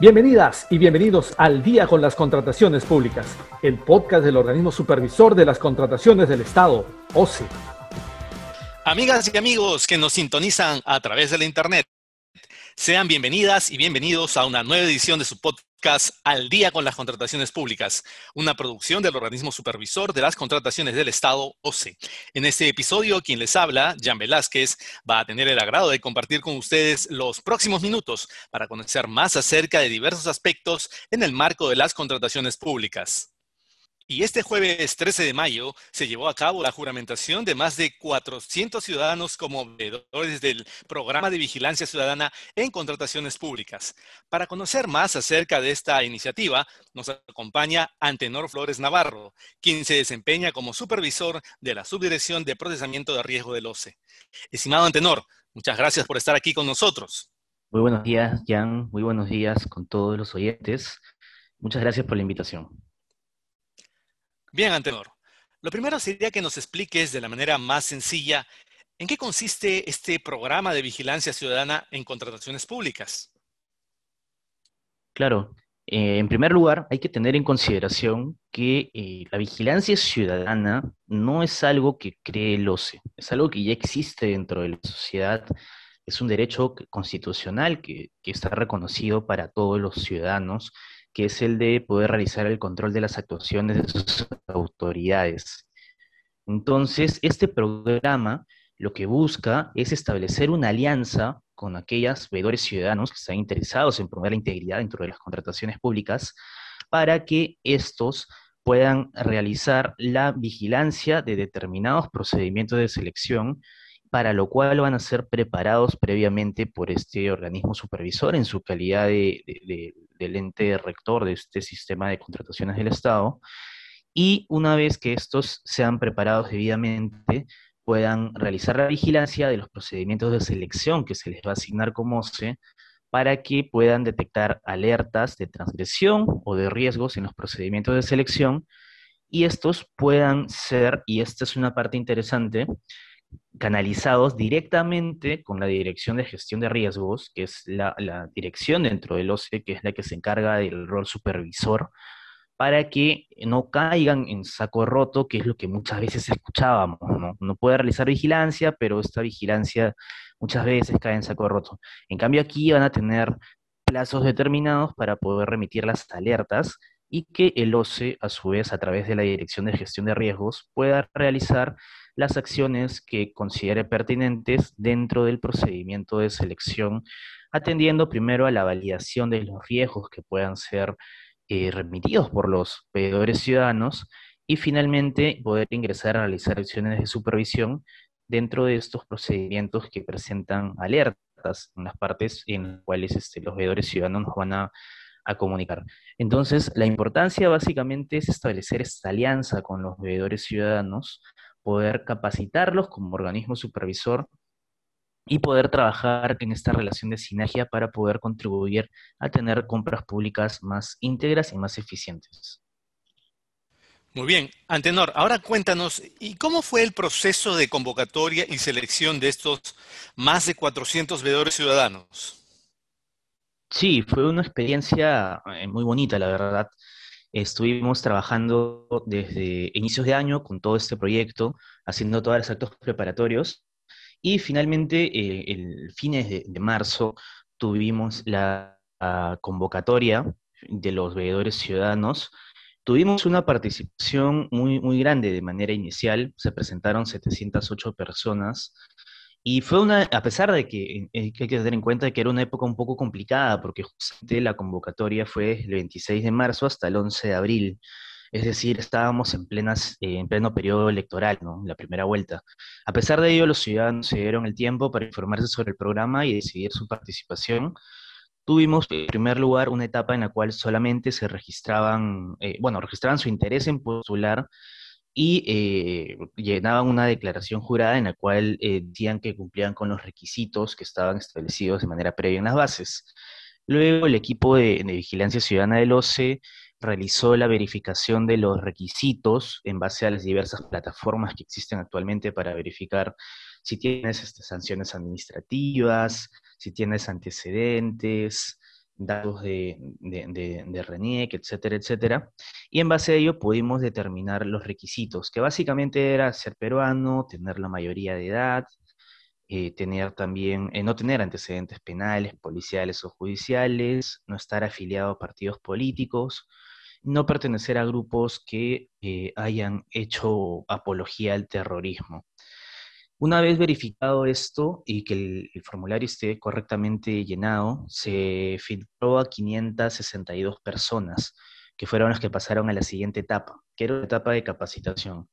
Bienvenidas y bienvenidos al Día con las Contrataciones Públicas, el podcast del organismo supervisor de las contrataciones del Estado, OCE. Amigas y amigos que nos sintonizan a través de la Internet, sean bienvenidas y bienvenidos a una nueva edición de su podcast al día con las contrataciones públicas, una producción del organismo supervisor de las contrataciones del Estado, OCE. En este episodio, quien les habla, Jan Velázquez, va a tener el agrado de compartir con ustedes los próximos minutos para conocer más acerca de diversos aspectos en el marco de las contrataciones públicas. Y este jueves 13 de mayo se llevó a cabo la juramentación de más de 400 ciudadanos como veedores del programa de vigilancia ciudadana en contrataciones públicas. Para conocer más acerca de esta iniciativa, nos acompaña Antenor Flores Navarro, quien se desempeña como supervisor de la Subdirección de Procesamiento de Riesgo del OCE. Estimado Antenor, muchas gracias por estar aquí con nosotros. Muy buenos días, Jan. Muy buenos días con todos los oyentes. Muchas gracias por la invitación. Bien, Antenor. Lo primero sería que nos expliques de la manera más sencilla en qué consiste este programa de vigilancia ciudadana en contrataciones públicas. Claro. Eh, en primer lugar, hay que tener en consideración que eh, la vigilancia ciudadana no es algo que cree el OCE, es algo que ya existe dentro de la sociedad, es un derecho constitucional que está reconocido para todos los ciudadanos que es el de poder realizar el control de las actuaciones de sus autoridades. Entonces, este programa lo que busca es establecer una alianza con aquellos veedores ciudadanos que están interesados en promover la integridad dentro de las contrataciones públicas para que estos puedan realizar la vigilancia de determinados procedimientos de selección, para lo cual van a ser preparados previamente por este organismo supervisor en su calidad de, del ente rector de este sistema de contrataciones del Estado, y una vez que estos sean preparados debidamente, puedan realizar la vigilancia de los procedimientos de selección que se les va a asignar como OCE para que puedan detectar alertas de transgresión o de riesgos en los procedimientos de selección y estos puedan ser, y esta es una parte interesante, canalizados directamente con la Dirección de Gestión de Riesgos, que es la, dirección dentro del OCE, que es la que se encarga del rol supervisor, para que no caigan en saco roto, que es lo que muchas veces escuchábamos. ¿no? puede realizar vigilancia, pero esta vigilancia muchas veces cae en saco roto. En cambio, aquí van a tener plazos determinados para poder remitir las alertas y que el OCE, a su vez, a través de la Dirección de Gestión de Riesgos, pueda realizar las acciones que considere pertinentes dentro del procedimiento de selección, atendiendo primero a la validación de los riesgos que puedan ser eh, remitidos por los pedidores ciudadanos y finalmente poder ingresar a realizar acciones de supervisión dentro de estos procedimientos que presentan alertas en las partes en las cuales este, los veedores ciudadanos nos van a, a, comunicar. Entonces, la importancia básicamente es establecer esta alianza con los veedores ciudadanos poder capacitarlos como organismo supervisor y poder trabajar en esta relación de sinergia para poder contribuir a tener compras públicas más íntegras y más eficientes. Muy bien, Antenor, ahora cuéntanos, ¿y cómo fue el proceso de convocatoria y selección de estos más de 400 veedores ciudadanos? Sí, fue una experiencia eh, muy bonita, la verdad. Estuvimos trabajando desde inicios de año con todo este proyecto, haciendo todos los actos preparatorios. Y finalmente eh, el fines de, marzo tuvimos la, convocatoria de los veedores ciudadanos. Tuvimos una participación muy, muy grande de manera inicial, se presentaron 708 personas y fue una, a pesar de que eh, hay que tener en cuenta que era una época un poco complicada, porque justamente la convocatoria fue el 26 de marzo hasta el 11 de abril. Es decir, estábamos en, plenas, eh, en pleno periodo electoral, ¿no? La primera vuelta. A pesar de ello, los ciudadanos se dieron el tiempo para informarse sobre el programa y decidir su participación. Tuvimos, en primer lugar, una etapa en la cual solamente se registraban, eh, bueno, registraban su interés en postular y eh, llenaban una declaración jurada en la cual eh, decían que cumplían con los requisitos que estaban establecidos de manera previa en las bases. Luego el equipo de, vigilancia ciudadana del OCE realizó la verificación de los requisitos en base a las diversas plataformas que existen actualmente para verificar si tienes este, sanciones administrativas, si tienes antecedentes, datos de, de, RENIEC, etcétera, etcétera. Y en base a ello pudimos determinar los requisitos, que básicamente era ser peruano, tener la mayoría de edad, eh, tener también, eh, no tener antecedentes penales, policiales o judiciales, no estar afiliado a partidos políticos, no pertenecer a grupos que eh, hayan hecho apología al terrorismo. Una vez verificado esto y que el, formulario esté correctamente llenado, se filtró a 562 personas, que fueron las que pasaron a la siguiente etapa, que era la etapa de capacitación.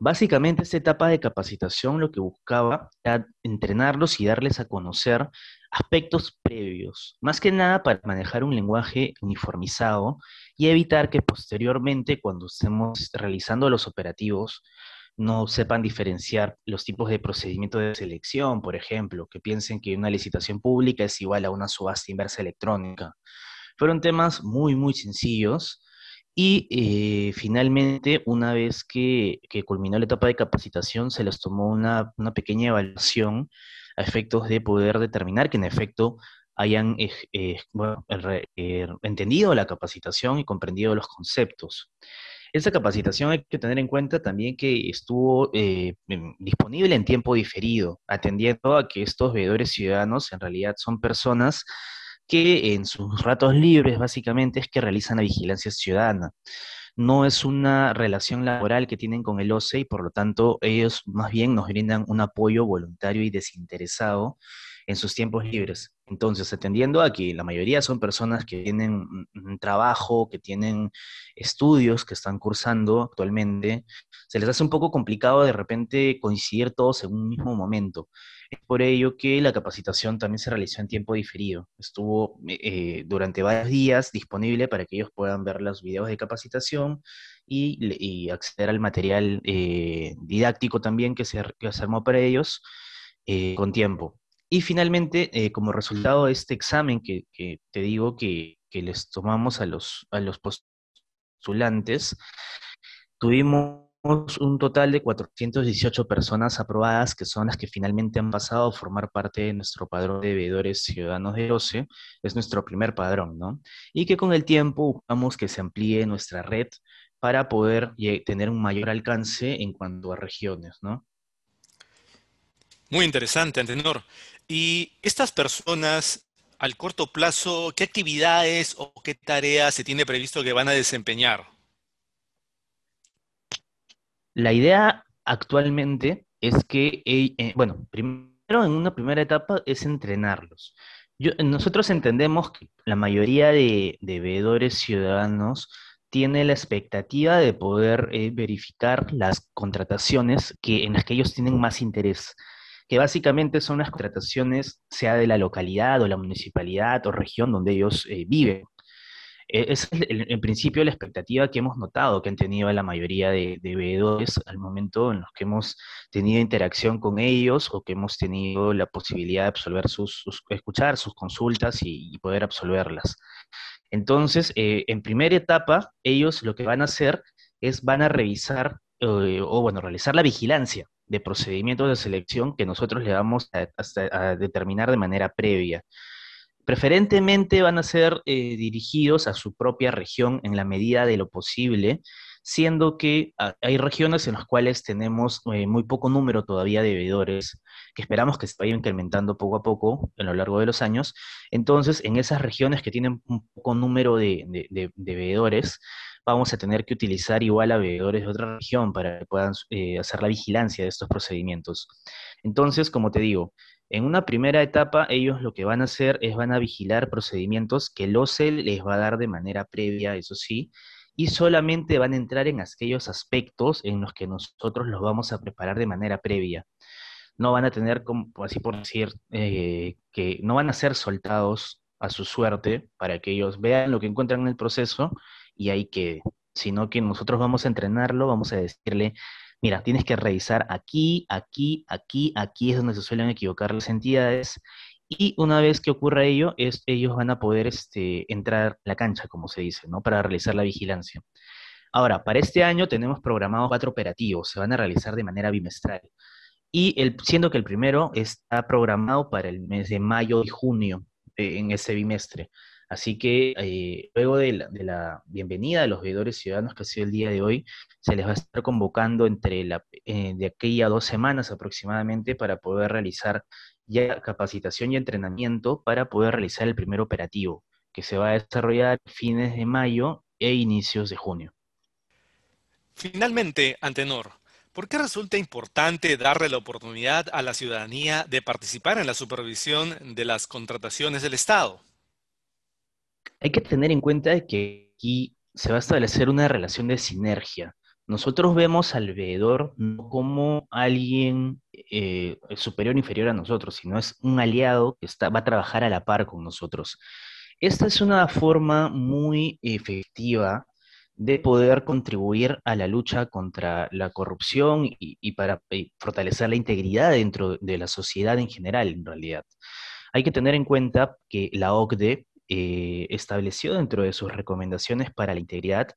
Básicamente, esta etapa de capacitación lo que buscaba era entrenarlos y darles a conocer aspectos previos, más que nada para manejar un lenguaje uniformizado y evitar que posteriormente, cuando estemos realizando los operativos, no sepan diferenciar los tipos de procedimiento de selección, por ejemplo, que piensen que una licitación pública es igual a una subasta inversa electrónica. Fueron temas muy, muy sencillos y eh, finalmente, una vez que, culminó la etapa de capacitación, se les tomó una, pequeña evaluación a efectos de poder determinar que en efecto hayan eh, entendido la capacitación y comprendido los conceptos. Esa capacitación hay que tener en cuenta también que estuvo eh, disponible en tiempo diferido, atendiendo a que estos veedores ciudadanos en realidad son personas que en sus ratos libres básicamente es que realizan la vigilancia ciudadana. No es una relación laboral que tienen con el OCE y por lo tanto ellos más bien nos brindan un apoyo voluntario y desinteresado en sus tiempos libres. Entonces, atendiendo a que la mayoría son personas que tienen un trabajo, que tienen estudios que están cursando actualmente, se les hace un poco complicado de repente coincidir todos en un mismo momento. Es por ello que la capacitación también se realizó en tiempo diferido. Estuvo eh, durante varios días disponible para que ellos puedan ver los videos de capacitación y, acceder al material eh, didáctico también que se, armó para ellos eh, con tiempo. Y finalmente, eh, como resultado de este examen que, te digo que, les tomamos a los, a los postulantes, tuvimos un total de 418 personas aprobadas, que son las que finalmente han pasado a formar parte de nuestro padrón de veedores ciudadanos de OCE. Es nuestro primer padrón, ¿no? Y que con el tiempo buscamos que se amplíe nuestra red para poder tener un mayor alcance en cuanto a regiones, ¿no? Muy interesante, Antenor. Y estas personas, al corto plazo, ¿qué actividades o qué tareas se tiene previsto que van a desempeñar? La idea actualmente es que, eh, eh, bueno, primero en una primera etapa es entrenarlos. nosotros entendemos que la mayoría de, veedores ciudadanos tiene la expectativa de poder eh, verificar las contrataciones que, en las que ellos tienen más interés que básicamente son las contrataciones, sea de la localidad o la municipalidad o región donde ellos eh, viven. E, es en principio la expectativa que hemos notado que han tenido la mayoría de, de veedores al momento en los que hemos tenido interacción con ellos o que hemos tenido la posibilidad de absolver sus, escuchar sus consultas y, poder absolverlas. Entonces, eh, en primera etapa, ellos lo que van a hacer es van a revisar eh, o, bueno, realizar la vigilancia de procedimientos de selección que nosotros le vamos a, determinar de manera previa. Preferentemente van a ser eh, dirigidos a su propia región en la medida de lo posible, siendo que ah, hay regiones en las cuales tenemos eh, muy poco número todavía de veedores, que esperamos que se vaya incrementando poco a poco a lo largo de los años. Entonces, en esas regiones que tienen un poco número de, de, de veedores, vamos a tener que utilizar igual a veedores de otra región para que puedan eh, hacer la vigilancia de estos procedimientos. Entonces, como te digo, en una primera etapa ellos lo que van a hacer es van a vigilar procedimientos que el OCE les va a dar de manera previa, eso sí, y solamente van a entrar en aquellos aspectos en los que nosotros los vamos a preparar de manera previa. No van a tener, como así por decir, eh, que no van a ser soltados a su suerte para que ellos vean lo que encuentran en el proceso y hay que, sino que nosotros vamos a entrenarlo, vamos a decirle, mira, tienes que revisar aquí, aquí, aquí, aquí es donde se suelen equivocar las entidades. Y una vez que ocurra ello, es, ellos van a poder este, entrar a la cancha, como se dice, ¿no? Para realizar la vigilancia. Ahora, para este año tenemos programados cuatro operativos, se van a realizar de manera bimestral. Y el, siendo que el primero está programado para el mes de mayo y junio eh, en ese bimestre. Así que eh, luego de la, bienvenida de los veedores ciudadanos que ha sido el día de hoy, se les va a estar convocando entre la, eh, de aquí a dos semanas aproximadamente para poder realizar ya capacitación y entrenamiento para poder realizar el primer operativo, que se va a desarrollar fines de mayo e inicios de junio. Finalmente, Antenor, ¿por qué resulta importante darle la oportunidad a la ciudadanía de participar en la supervisión de las contrataciones del Estado? Hay que tener en cuenta que aquí se va a establecer una relación de sinergia. Nosotros vemos al veedor no como alguien eh, superior o inferior a nosotros, sino es un aliado que está, va a trabajar a la par con nosotros. Esta es una forma muy efectiva de poder contribuir a la lucha contra la corrupción y, para fortalecer la integridad dentro de la sociedad en general, en realidad. Hay que tener en cuenta que la OCDE eh, estableció dentro de sus recomendaciones para la integridad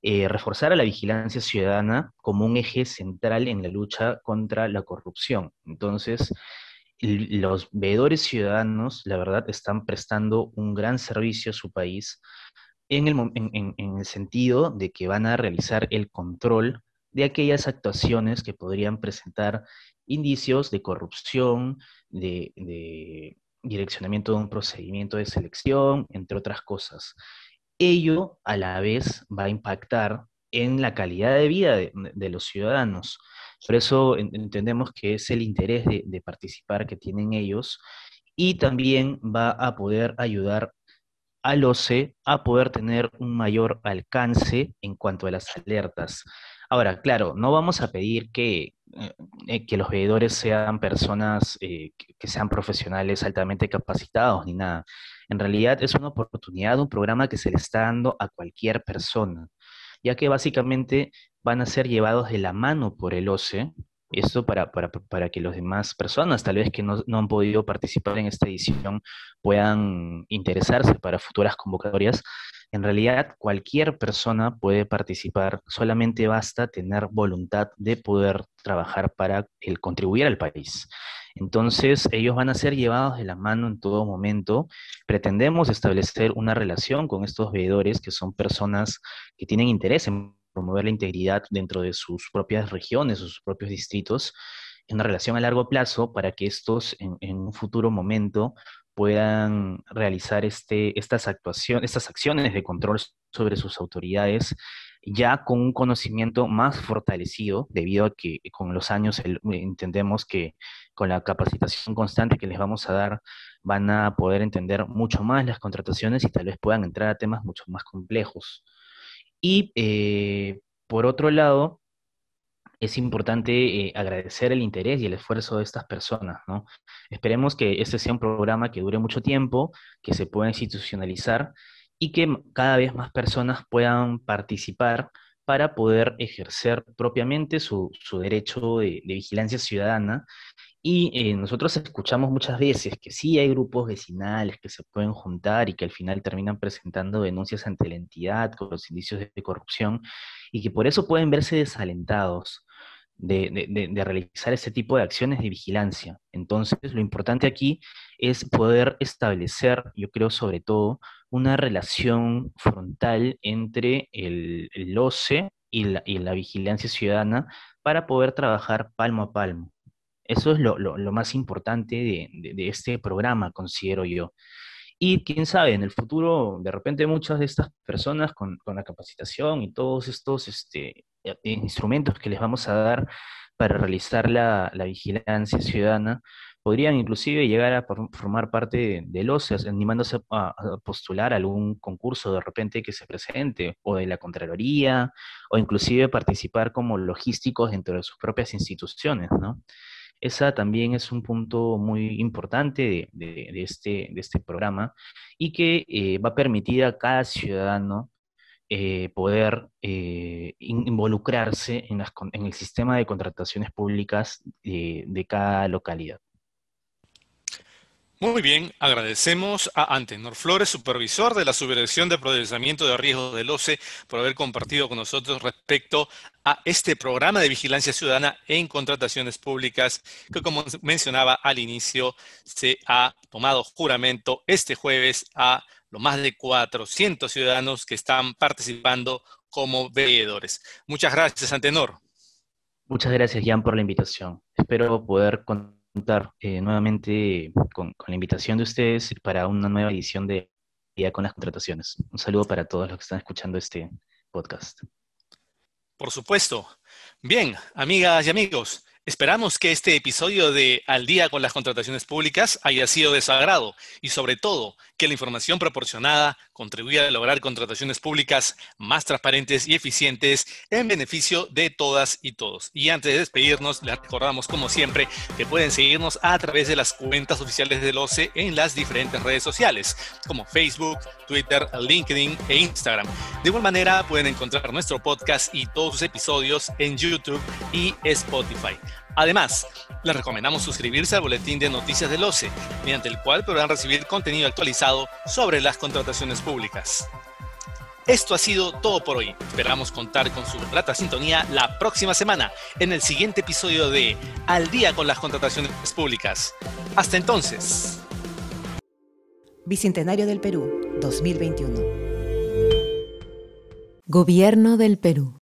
eh, reforzar a la vigilancia ciudadana como un eje central en la lucha contra la corrupción. Entonces, los veedores ciudadanos, la verdad, están prestando un gran servicio a su país en el, sentido de que van a realizar el control de aquellas actuaciones que podrían presentar indicios de corrupción, de direccionamiento de un procedimiento de selección, entre otras cosas. Ello a la vez va a impactar en la calidad de vida de, los ciudadanos. Por eso entendemos que es el interés de, participar que tienen ellos y también va a poder ayudar al OCE a poder tener un mayor alcance en cuanto a las alertas. Ahora, claro, no vamos a pedir que, que los veedores sean personas eh, que, sean profesionales altamente capacitados ni nada. En realidad es una oportunidad, un programa que se le está dando a cualquier persona, ya que básicamente van a ser llevados de la mano por el OCE, esto para, para, que las demás personas, tal vez que no, no, han podido participar en esta edición, puedan interesarse para futuras convocatorias, en realidad, cualquier persona puede participar, solamente basta tener voluntad de poder trabajar para el contribuir al país. Entonces, ellos van a ser llevados de la mano en todo momento. Pretendemos establecer una relación con estos veedores, que son personas que tienen interés en promover la integridad dentro de sus propias regiones, sus propios distritos, en relación a largo plazo para que estos en un futuro momento puedan realizar este, estas, actuaciones, estas acciones de control sobre sus autoridades ya con un conocimiento más fortalecido, debido a que con los años entendemos que con la capacitación constante que les vamos a dar van a poder entender mucho más las contrataciones y tal vez puedan entrar a temas mucho más complejos. Y eh, por otro lado, es importante eh, agradecer el interés y el esfuerzo de estas personas, ¿no? Esperemos que este sea un programa que dure mucho tiempo, que se pueda institucionalizar y que cada vez más personas puedan participar para poder ejercer propiamente su, derecho de, vigilancia ciudadana. Y eh, nosotros escuchamos muchas veces que sí hay grupos vecinales que se pueden juntar y que al final terminan presentando denuncias ante la entidad con los indicios de corrupción y que por eso pueden verse desalentados de, realizar ese tipo de acciones de vigilancia. Entonces, lo importante aquí es poder establecer, yo creo sobre todo, una relación frontal entre el, OCE y la, vigilancia ciudadana para poder trabajar palmo a palmo. Eso es lo, más importante de, este programa, considero yo. Y quién sabe, en el futuro, de repente muchas de estas personas con, la capacitación y todos estos este, instrumentos que les vamos a dar para realizar la, vigilancia ciudadana podrían inclusive llegar a formar parte de OCE, animándose a, postular algún concurso de repente que se presente, o de la Contraloría, o inclusive participar como logísticos dentro de sus propias instituciones, ¿no? Esa también es un punto muy importante de, este, de este programa y que eh, va a permitir a cada ciudadano eh, poder eh, involucrarse en, el sistema de contrataciones públicas de cada localidad. Muy bien, agradecemos a Antenor Flores, supervisor de la Subdirección de Procesamiento de Riesgos del OCE, por haber compartido con nosotros respecto a este programa de vigilancia ciudadana en contrataciones públicas, que como mencionaba al inicio, se ha tomado juramento este jueves a los más de 400 ciudadanos que están participando como veedores. Muchas gracias, Antenor. Muchas gracias, Jan, por la invitación. Espero poder contar eh, nuevamente con, la invitación de ustedes para una nueva edición de Día con las Contrataciones. Un saludo para todos los que están escuchando este podcast. Por supuesto. Bien, amigas y amigos, Esperamos que este episodio de Al día con las contrataciones públicas haya sido de su agrado y sobre todo que la información proporcionada contribuya a lograr contrataciones públicas más transparentes y eficientes en beneficio de todas y todos. Y antes de despedirnos, les recordamos como siempre que pueden seguirnos a través de las cuentas oficiales del OCE en las diferentes redes sociales como Facebook, Twitter, LinkedIn e Instagram. De igual manera pueden encontrar nuestro podcast y todos sus episodios en YouTube y Spotify. Además, les recomendamos suscribirse al boletín de noticias del OCE, mediante el cual podrán recibir contenido actualizado sobre las contrataciones públicas. Esto ha sido todo por hoy. Esperamos contar con su grata sintonía la próxima semana en el siguiente episodio de Al día con las contrataciones públicas. Hasta entonces. Bicentenario del Perú, 2021. Gobierno del Perú.